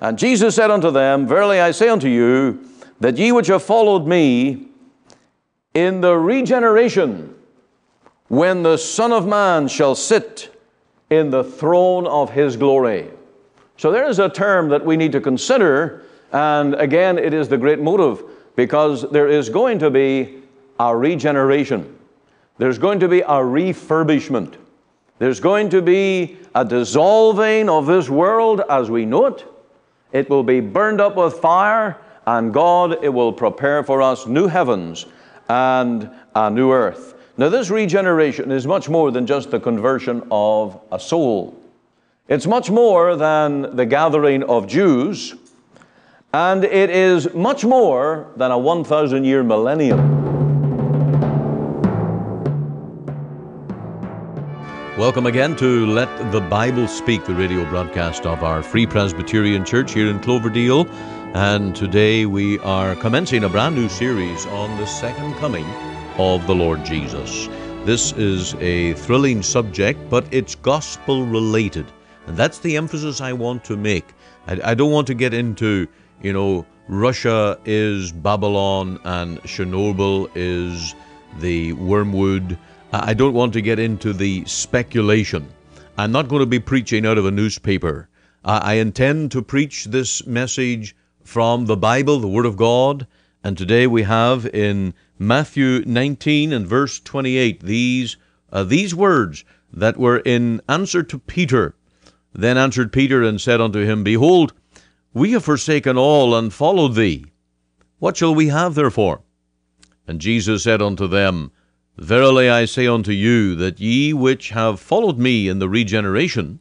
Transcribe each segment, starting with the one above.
And Jesus said unto them, Verily I say unto you, that ye which have followed me, in the regeneration, when the Son of Man shall sit in the throne of his glory. So there is a term that we need to consider, and again, it is the great motive because there is going to be a regeneration. There's going to be a refurbishment. There's going to be a dissolving of this world as we know it. It will be burned up with fire, and God, it will prepare for us new heavens and a new earth. Now, this regeneration is much more than just the conversion of a soul. It's much more than the gathering of Jews, and it is much more than a 1,000 year millennium. Welcome again to Let the Bible Speak, the radio broadcast of our Free Presbyterian Church here in Cloverdale. And today we are commencing a brand new series on the second coming of the Lord Jesus. This is a thrilling subject, but it's gospel related. And that's the emphasis I want to make. I, I don't want to get into, you know, Russia is Babylon and Chernobyl is the wormwood I don't want to get into the speculation. I'm not going to be preaching out of a newspaper. I intend to preach this message from the Bible, the Word of God. And today we have in Matthew 19 and verse 28 these, uh, these words that were in answer to Peter. Then answered Peter and said unto him, Behold, we have forsaken all and followed thee. What shall we have therefore? And Jesus said unto them, Verily I say unto you, that ye which have followed me in the regeneration,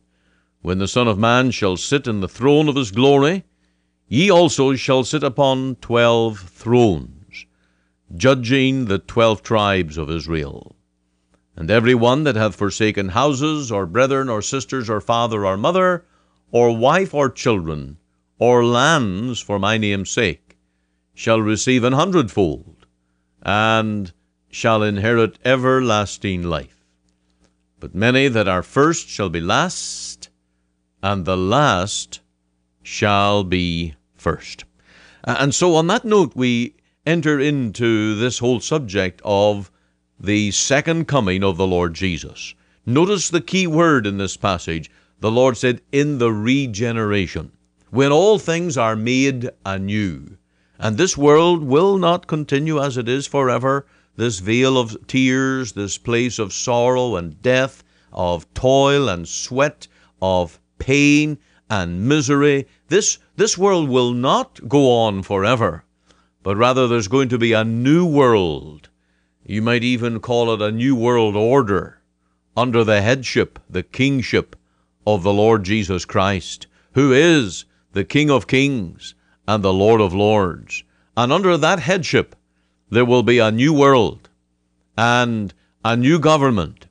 when the Son of Man shall sit in the throne of his glory, ye also shall sit upon twelve thrones, judging the twelve tribes of Israel. And every one that hath forsaken houses, or brethren, or sisters, or father, or mother, or wife, or children, or lands for my name's sake, shall receive an hundredfold, and shall inherit everlasting life. But many that are first shall be last, and the last shall be first. And so, on that note, we enter into this whole subject of the second coming of the Lord Jesus. Notice the key word in this passage. The Lord said, in the regeneration, when all things are made anew. And this world will not continue as it is forever this vale of tears, this place of sorrow and death, of toil and sweat, of pain and misery. This, this world will not go on forever, but rather there's going to be a new world. You might even call it a new world order under the headship, the kingship of the Lord Jesus Christ, who is the King of kings and the Lord of lords. And under that headship, there will be a new world and a new government,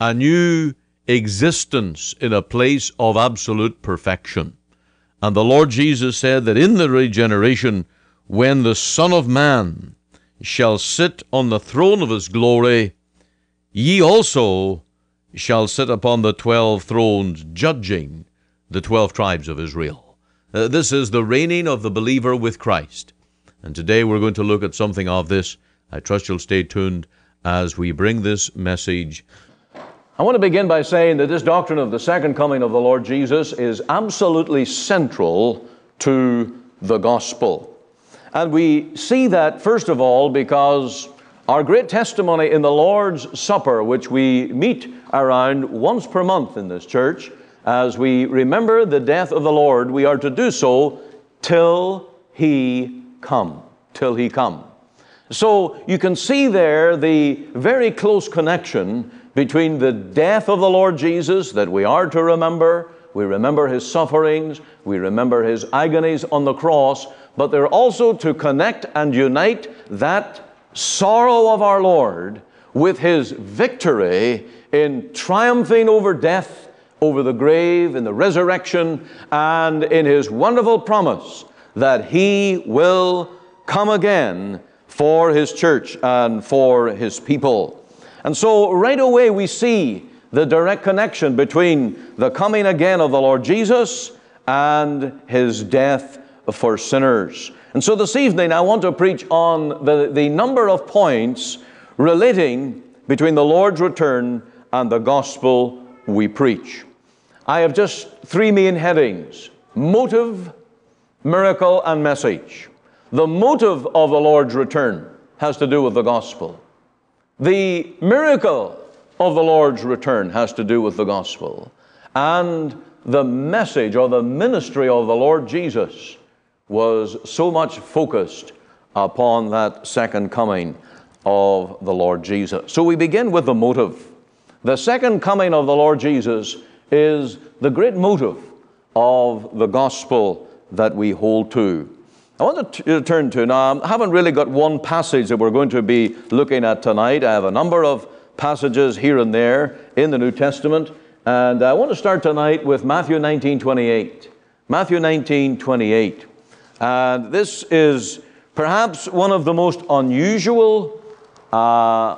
a new existence in a place of absolute perfection. And the Lord Jesus said that in the regeneration, when the Son of Man shall sit on the throne of his glory, ye also shall sit upon the twelve thrones, judging the twelve tribes of Israel. Uh, this is the reigning of the believer with Christ. And today we're going to look at something of this. I trust you'll stay tuned as we bring this message. I want to begin by saying that this doctrine of the second coming of the Lord Jesus is absolutely central to the gospel. And we see that, first of all, because our great testimony in the Lord's Supper, which we meet around once per month in this church, as we remember the death of the Lord, we are to do so till He come, till he come. So you can see there the very close connection between the death of the Lord Jesus that we are to remember. We remember his sufferings, we remember his agonies on the cross, but they're also to connect and unite that sorrow of our Lord with his victory in triumphing over death, over the grave, in the resurrection, and in his wonderful promise that He will come again for His church and for His people. And so, right away, we see the direct connection between the coming again of the Lord Jesus and his death for sinners. And so this evening I want to preach on the, the number of points relating between the Lord's return and the gospel we preach. I have just three main headings motive, miracle, and message. The motive of the Lord's return has to do with the gospel. The miracle of the Lord's return has to do with the gospel. And the message or the ministry of the Lord Jesus was so much focused upon that second coming of the Lord Jesus. So we begin with the motive. The second coming of the Lord Jesus is the great motive of the gospel that we hold to. I want to turn to now, I haven't really got one passage that we're going to be looking at tonight. I have a number of passages here and there in the New Testament, and I want to start tonight with Matthew 19 28. Matthew 19 28. And this is perhaps one of the most unusual, uh,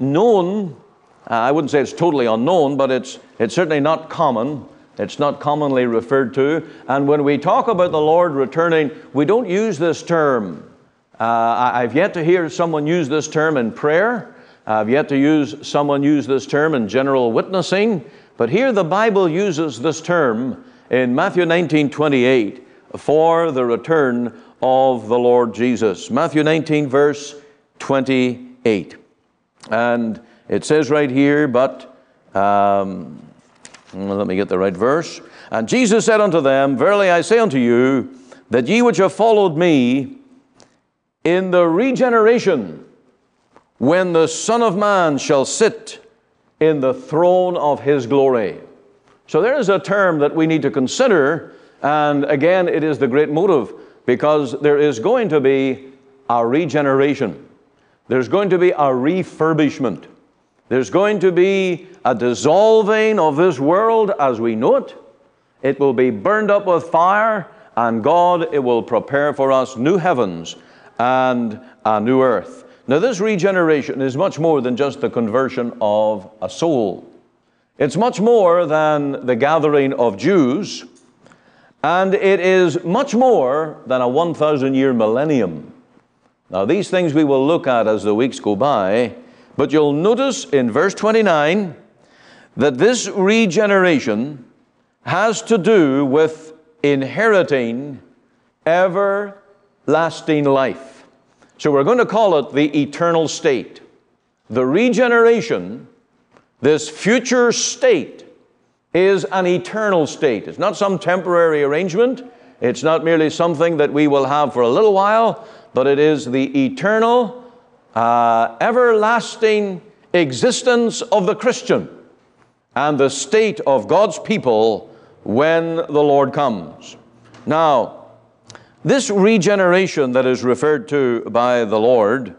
unknown, uh, I wouldn't say it's totally unknown, but it's, it's certainly not common. It's not commonly referred to. And when we talk about the Lord returning, we don't use this term. Uh, I've yet to hear someone use this term in prayer. I've yet to use someone use this term in general witnessing. But here the Bible uses this term in Matthew 19 28 for the return of the Lord Jesus. Matthew 19, verse 28. And it says right here, but um, let me get the right verse. And Jesus said unto them, Verily I say unto you, that ye which have followed me in the regeneration, when the Son of Man shall sit in the throne of his glory. So there is a term that we need to consider and again, it is the great motive because there is going to be a regeneration. There's going to be a refurbishment. There's going to be a dissolving of this world as we know it. It will be burned up with fire, and God it will prepare for us new heavens and a new earth. Now, this regeneration is much more than just the conversion of a soul. It's much more than the gathering of Jews and it is much more than a 1,000 year millennium. Now, these things we will look at as the weeks go by, but you'll notice in verse 29 that this regeneration has to do with inheriting everlasting life. So we're going to call it the eternal state. The regeneration, this future state, is an eternal state. It's not some temporary arrangement. It's not merely something that we will have for a little while, but it is the eternal, uh, everlasting existence of the Christian and the state of God's people when the Lord comes. Now, this regeneration that is referred to by the Lord,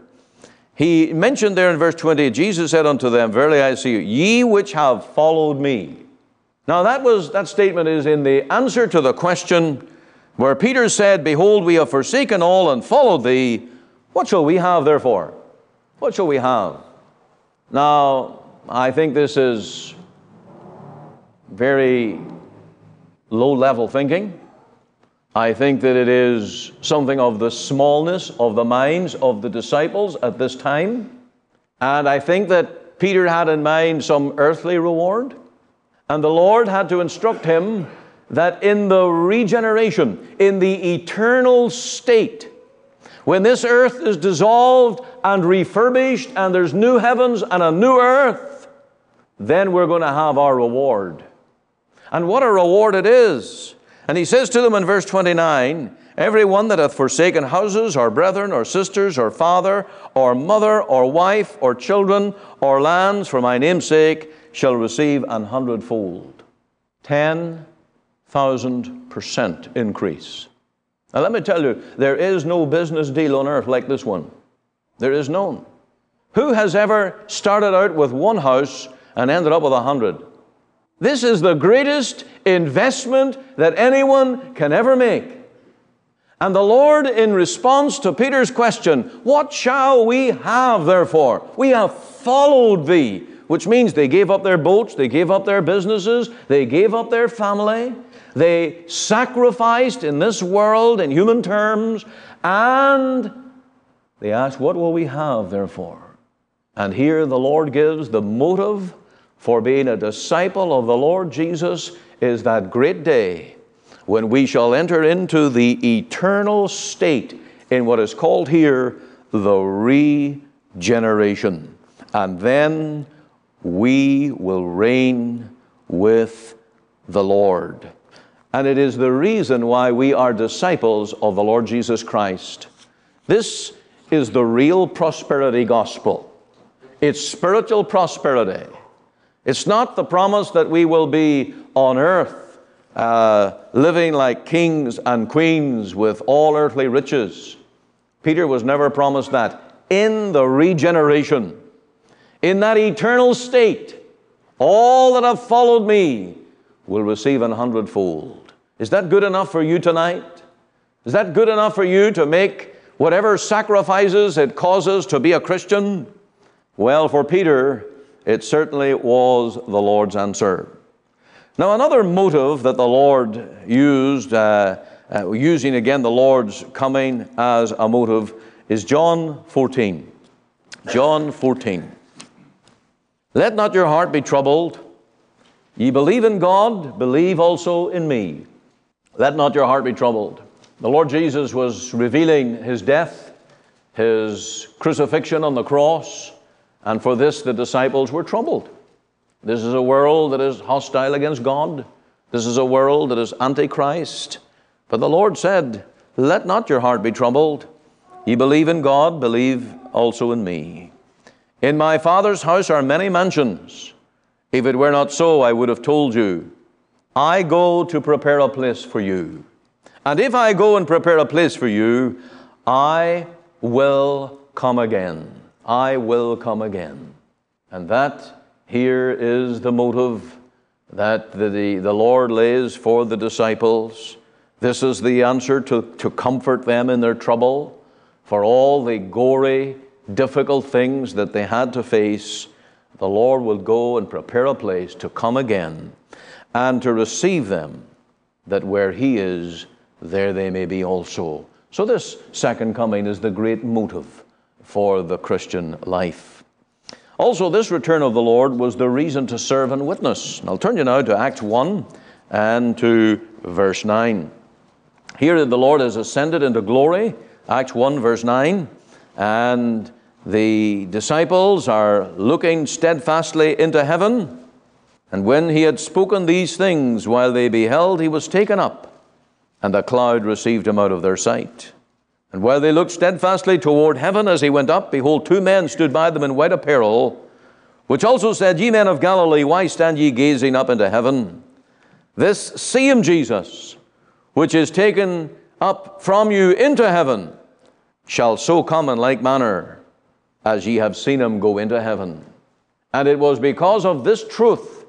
he mentioned there in verse 20, Jesus said unto them, Verily I say you, ye which have followed me. Now, that, was, that statement is in the answer to the question where Peter said, Behold, we have forsaken all and followed thee. What shall we have, therefore? What shall we have? Now, I think this is very low level thinking. I think that it is something of the smallness of the minds of the disciples at this time. And I think that Peter had in mind some earthly reward. And the Lord had to instruct him that in the regeneration, in the eternal state, when this earth is dissolved and refurbished and there's new heavens and a new earth, then we're going to have our reward. And what a reward it is. And he says to them in verse 29 Every one that hath forsaken houses, or brethren, or sisters, or father, or mother, or wife, or children, or lands, for my name's sake, shall receive an hundredfold. 10,000% increase. Now, let me tell you, there is no business deal on earth like this one. There is none. Who has ever started out with one house and ended up with a hundred? This is the greatest investment that anyone can ever make. And the Lord, in response to Peter's question, What shall we have, therefore? We have followed thee. which means they gave up their boats, they gave up their businesses, they gave up their family, they sacrificed in this world in human terms, and they ask, What will we have, therefore? And here the Lord gives the motive for being a disciple of the Lord Jesus is that great day when we shall enter into the eternal state in what is called here the regeneration. And then we will reign with the Lord. And it is the reason why we are disciples of the Lord Jesus Christ. This is the real prosperity gospel. It's spiritual prosperity. It's not the promise that we will be on earth uh, living like kings and queens with all earthly riches. Peter was never promised that. In the regeneration, in that eternal state, all that have followed me will receive an hundredfold. Is that good enough for you tonight? Is that good enough for you to make whatever sacrifices it causes to be a Christian? Well, for Peter, it certainly was the Lord's answer. Now, another motive that the Lord used, uh, uh, using again the Lord's coming as a motive, is John 14. John 14. Let not your heart be troubled. Ye believe in God, believe also in me. Let not your heart be troubled. The Lord Jesus was revealing his death, his crucifixion on the cross, and for this the disciples were troubled. This is a world that is hostile against God. This is a world that is antichrist. But the Lord said, Let not your heart be troubled. Ye believe in God, believe also in me. In my Father's house are many mansions. If it were not so, I would have told you. I go to prepare a place for you. And if I go and prepare a place for you, I will come again I will come again. And that here is the motive that the, the, the, Lord lays for the disciples. This is the answer to, to comfort them in their trouble, for all the gory, difficult things that they had to face. The Lord will go and prepare a place to come again and to receive them, that where He is, there they may be also. So, this second coming is the great motive for the Christian life. Also, this return of the Lord was the reason to serve and witness. I'll turn you now to Acts 1 and to verse 9. Here the Lord has ascended into glory, Acts 1, verse 9, and the disciples are looking steadfastly into heaven. And when he had spoken these things while they beheld, he was taken up, and the cloud received him out of their sight. And while they looked steadfastly toward heaven as he went up, behold, two men stood by them in white apparel, which also said, Ye men of Galilee, why stand ye gazing up into heaven? This same Jesus, which is taken up from you into heaven, shall so come in like manner as ye have seen him go into heaven. And it was because of this truth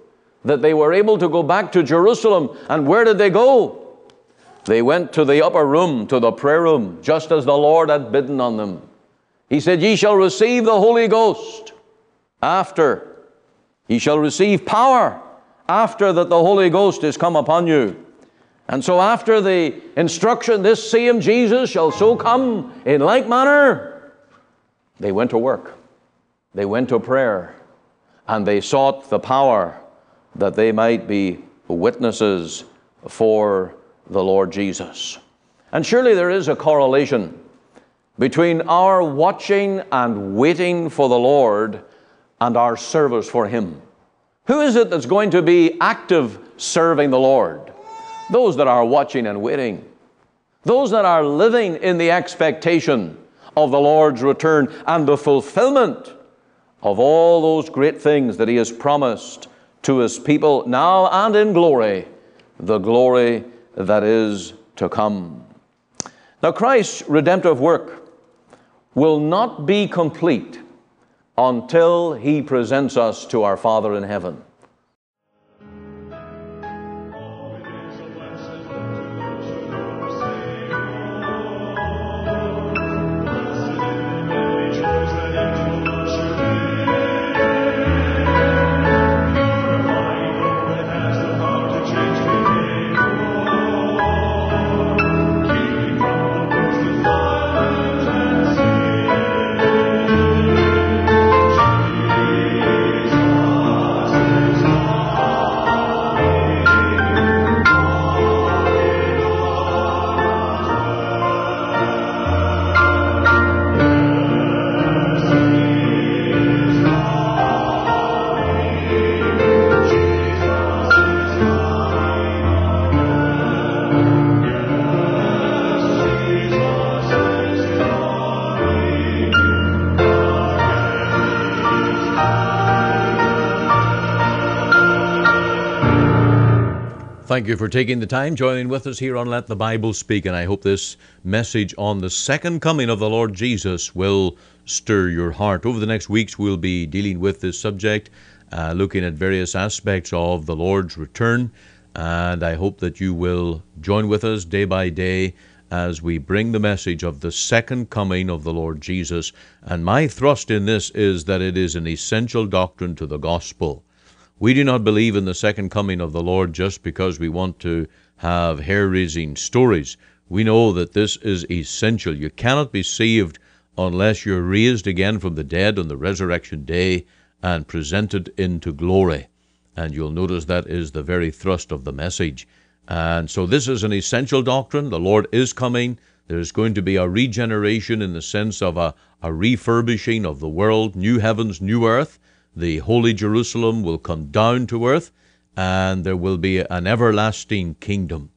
that they were able to go back to Jerusalem. And where did they go? They went to the upper room, to the prayer room, just as the Lord had bidden on them. He said, Ye shall receive the Holy Ghost after. Ye shall receive power after that the Holy Ghost is come upon you. And so, after the instruction, this same Jesus shall so come in like manner, they went to work. They went to prayer. And they sought the power that they might be witnesses for the Lord Jesus. And surely there is a correlation between our watching and waiting for the Lord and our service for Him. Who is it that's going to be active serving the Lord? Those that are watching and waiting. Those that are living in the expectation of the Lord's return and the fulfillment of all those great things that He has promised to His people now and in glory, the glory that is to come. Now, Christ's redemptive work will not be complete until he presents us to our Father in heaven. Thank you for taking the time joining with us here on Let the Bible Speak, and I hope this message on the second coming of the Lord Jesus will stir your heart. Over the next weeks, we'll be dealing with this subject, uh, looking at various aspects of the Lord's return, and I hope that you will join with us day by day as we bring the message of the second coming of the Lord Jesus. And my thrust in this is that it is an essential doctrine to the gospel. We do not believe in the second coming of the Lord just because we want to have hair raising stories. We know that this is essential. You cannot be saved unless you're raised again from the dead on the resurrection day and presented into glory. And you'll notice that is the very thrust of the message. And so this is an essential doctrine. The Lord is coming. There's going to be a regeneration in the sense of a, a refurbishing of the world, new heavens, new earth. The holy Jerusalem will come down to earth, and there will be an everlasting kingdom.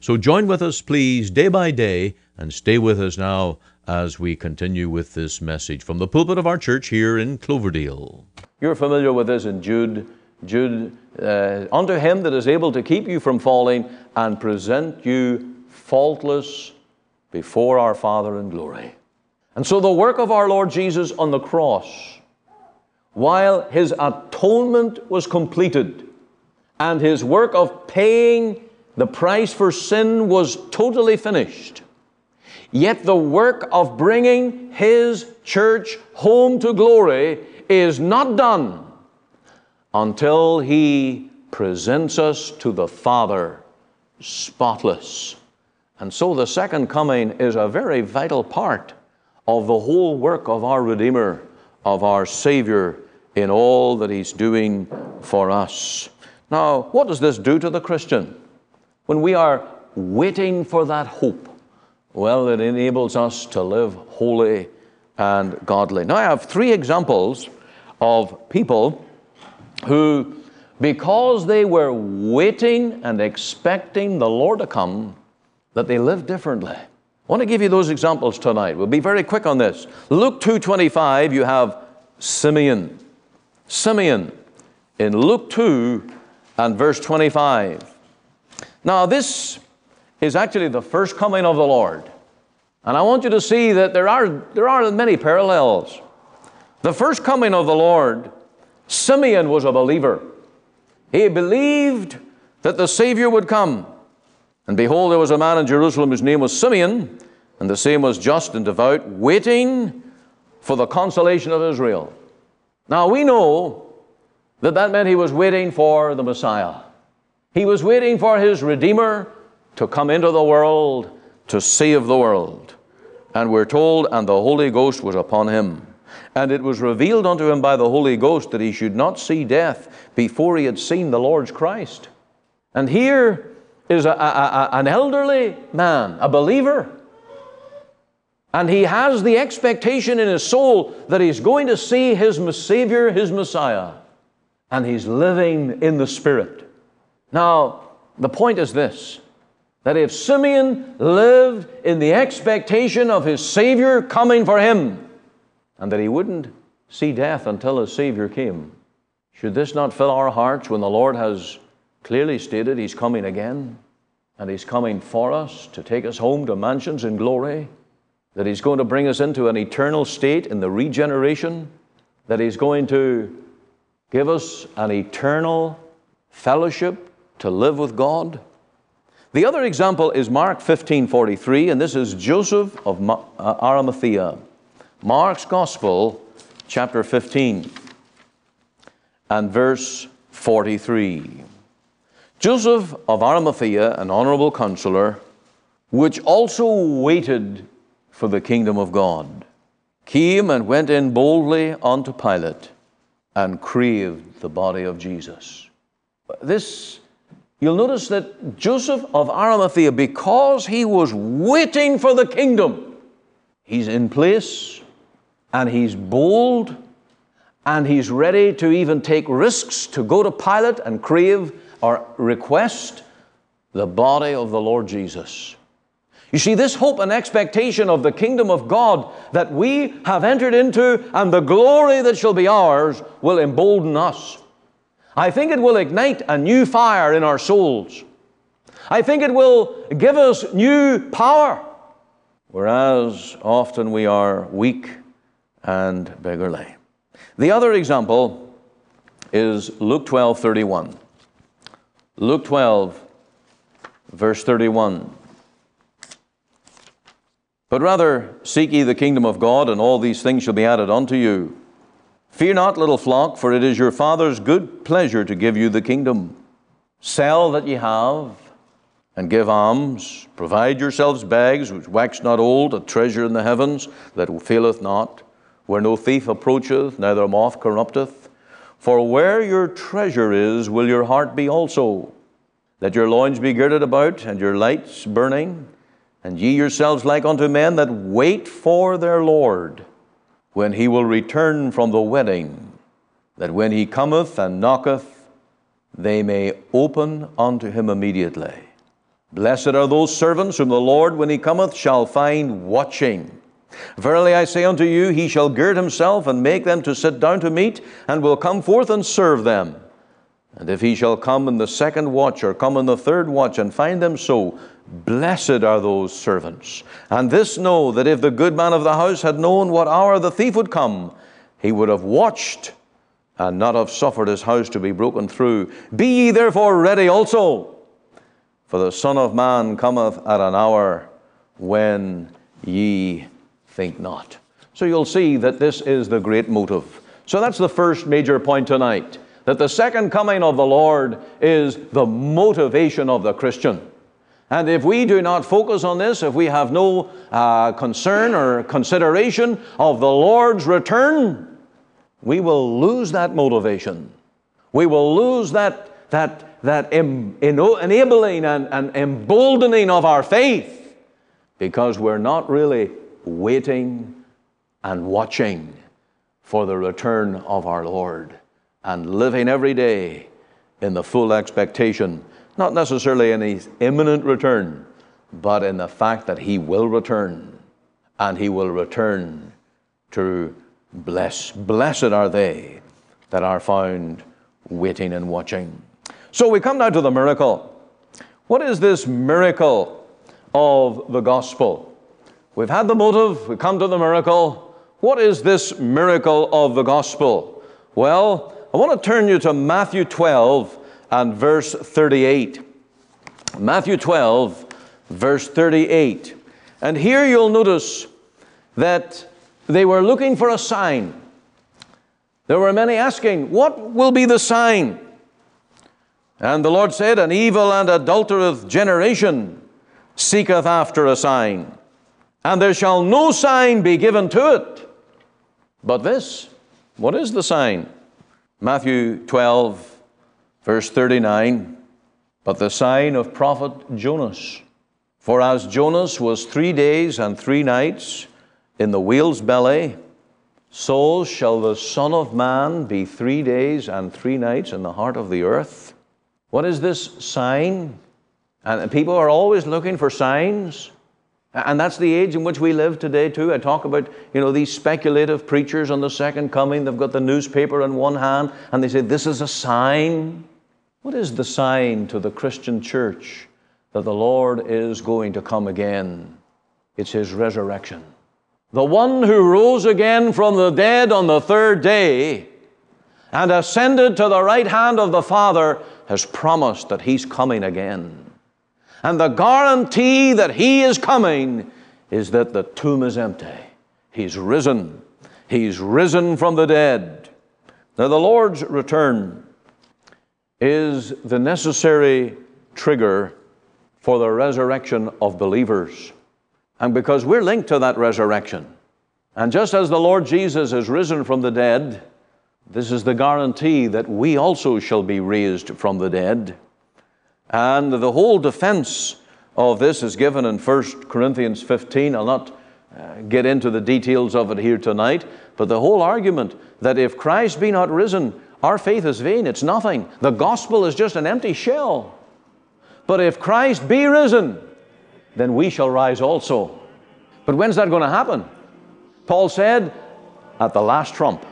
So join with us, please, day by day, and stay with us now as we continue with this message from the pulpit of our church here in Cloverdale. You're familiar with this in Jude. Jude, uh, unto him that is able to keep you from falling and present you faultless before our Father in glory. And so the work of our Lord Jesus on the cross, while his atonement was completed and his work of paying the price for sin was totally finished, yet the work of bringing his church home to glory is not done until he presents us to the Father spotless. And so the second coming is a very vital part of the whole work of our Redeemer, of our Savior, in all that He's doing for us. Now, what does this do to the Christian? When we are waiting for that hope, well, it enables us to live holy and godly. Now, I have three examples of people who, because they were waiting and expecting the Lord to come, that they lived differently. I want to give you those examples tonight. We'll be very quick on this. Luke 2:25, you have Simeon. Simeon in Luke 2 and verse 25. Now, this is actually the first coming of the Lord. And I want you to see that there are, there are many parallels. The first coming of the Lord Simeon was a believer. He believed that the Savior would come. And behold, there was a man in Jerusalem whose name was Simeon, and the same was just and devout, waiting for the consolation of Israel. Now we know that that meant he was waiting for the Messiah. He was waiting for his Redeemer to come into the world to save the world. And we're told, and the Holy Ghost was upon him. And it was revealed unto him by the Holy Ghost that he should not see death before he had seen the Lord's Christ. And here is a, a, a, an elderly man, a believer. And he has the expectation in his soul that he's going to see his Savior, his Messiah. And he's living in the Spirit. Now, the point is this that if Simeon lived in the expectation of his Savior coming for him, and that he wouldn't see death until his Savior came. Should this not fill our hearts when the Lord has clearly stated he's coming again and he's coming for us to take us home to mansions in glory? That he's going to bring us into an eternal state in the regeneration? That he's going to give us an eternal fellowship to live with God? The other example is Mark 15:43 and this is Joseph of uh, Arimathea. Mark's Gospel, chapter 15, and verse 43. Joseph of Arimathea, an honorable counselor, which also waited for the kingdom of God, came and went in boldly unto Pilate and craved the body of Jesus. This, you'll notice that Joseph of Arimathea, because he was waiting for the kingdom, he's in place and he's bold and he's ready to even take risks to go to Pilate and crave or request the body of the Lord Jesus. You see, this hope and expectation of the kingdom of God that we have entered into and the glory that shall be ours will embolden us. I think it will ignite a new fire in our souls. I think it will give us new power, whereas often we are weak and beggarly. The other example is Luke 12 31. Luke 12, verse 31. But rather seek ye the kingdom of God, and all these things shall be added unto you. Fear not, little flock, for it is your Father's good pleasure to give you the kingdom. Sell that ye have, and give alms. Provide yourselves bags which wax not old, a treasure in the heavens that faileth not, where no thief approacheth, neither moth corrupteth. For where your treasure is, will your heart be also. Let your loins be girded about, and your lights burning and ye yourselves like unto men that wait for their Lord, when he will return from the wedding, that when he cometh and knocketh, they may open unto him immediately. Blessed are those servants whom the Lord, when he cometh, shall find watching. Verily I say unto you, he shall gird himself and make them to sit down to meat, and will come forth and serve them. And if he shall come in the second watch, or come in the third watch, and find them so, Blessed are those servants. And this know that if the good man of the house had known what hour the thief would come, he would have watched and not have suffered his house to be broken through. Be ye therefore ready also, for the Son of Man cometh at an hour when ye think not. So you'll see that this is the great motive. So that's the first major point tonight that the second coming of the Lord is the motivation of the Christian. And if we do not focus on this, if we have no uh, concern or consideration of the Lord's return, we will lose that motivation. We will lose that, that, that em, enabling and, and emboldening of our faith because we're not really waiting and watching for the return of our Lord and living every day in the full expectation not necessarily in his imminent return, but in the fact that he will return and he will return to bless. Blessed are they that are found waiting and watching. So we come now to the miracle. What is this miracle of the gospel? We've had the motive, we've come to the miracle. What is this miracle of the gospel? Well, I want to turn you to Matthew 12 and verse 38. Matthew 12, verse 38. And here you'll notice that they were looking for a sign. There were many asking, What will be the sign? And the Lord said, An evil and adulterous generation seeketh after a sign, and there shall no sign be given to it. But this, what is the sign? Matthew 12, Verse 39 But the sign of prophet Jonas. For as Jonas was three days and three nights in the whale's belly, so shall the Son of Man be three days and three nights in the heart of the earth. What is this sign? And people are always looking for signs. And that's the age in which we live today, too. I talk about, you know, these speculative preachers on the second coming. They've got the newspaper in one hand and they say, This is a sign. What is the sign to the Christian church that the Lord is going to come again? It's His resurrection. The one who rose again from the dead on the third day and ascended to the right hand of the Father has promised that He's coming again. And the guarantee that He is coming is that the tomb is empty. He's risen. He's risen from the dead. Now, the Lord's return is the necessary trigger for the resurrection of believers. And because we're linked to that resurrection, and just as the Lord Jesus is risen from the dead, this is the guarantee that we also shall be raised from the dead. And the whole defense of this is given in 1 Corinthians 15. I'll not uh, get into the details of it here tonight, but the whole argument that if Christ be not risen, our faith is vain, it's nothing. The gospel is just an empty shell. But if Christ be risen, then we shall rise also. But when's that going to happen? Paul said, at the last trump.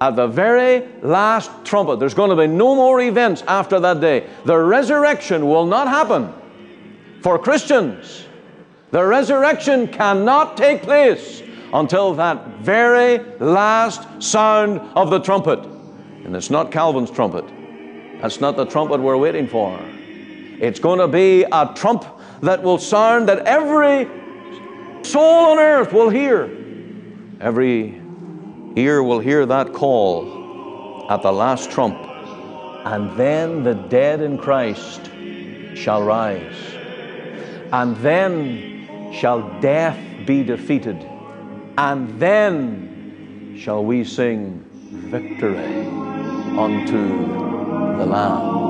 At the very last trumpet. There's going to be no more events after that day. The resurrection will not happen for Christians. The resurrection cannot take place until that very last sound of the trumpet. And it's not Calvin's trumpet. That's not the trumpet we're waiting for. It's going to be a trump that will sound that every soul on earth will hear. Every ear will hear that call at the last trump. And then the dead in Christ shall rise. And then shall death be defeated. And then shall we sing victory unto the Lamb.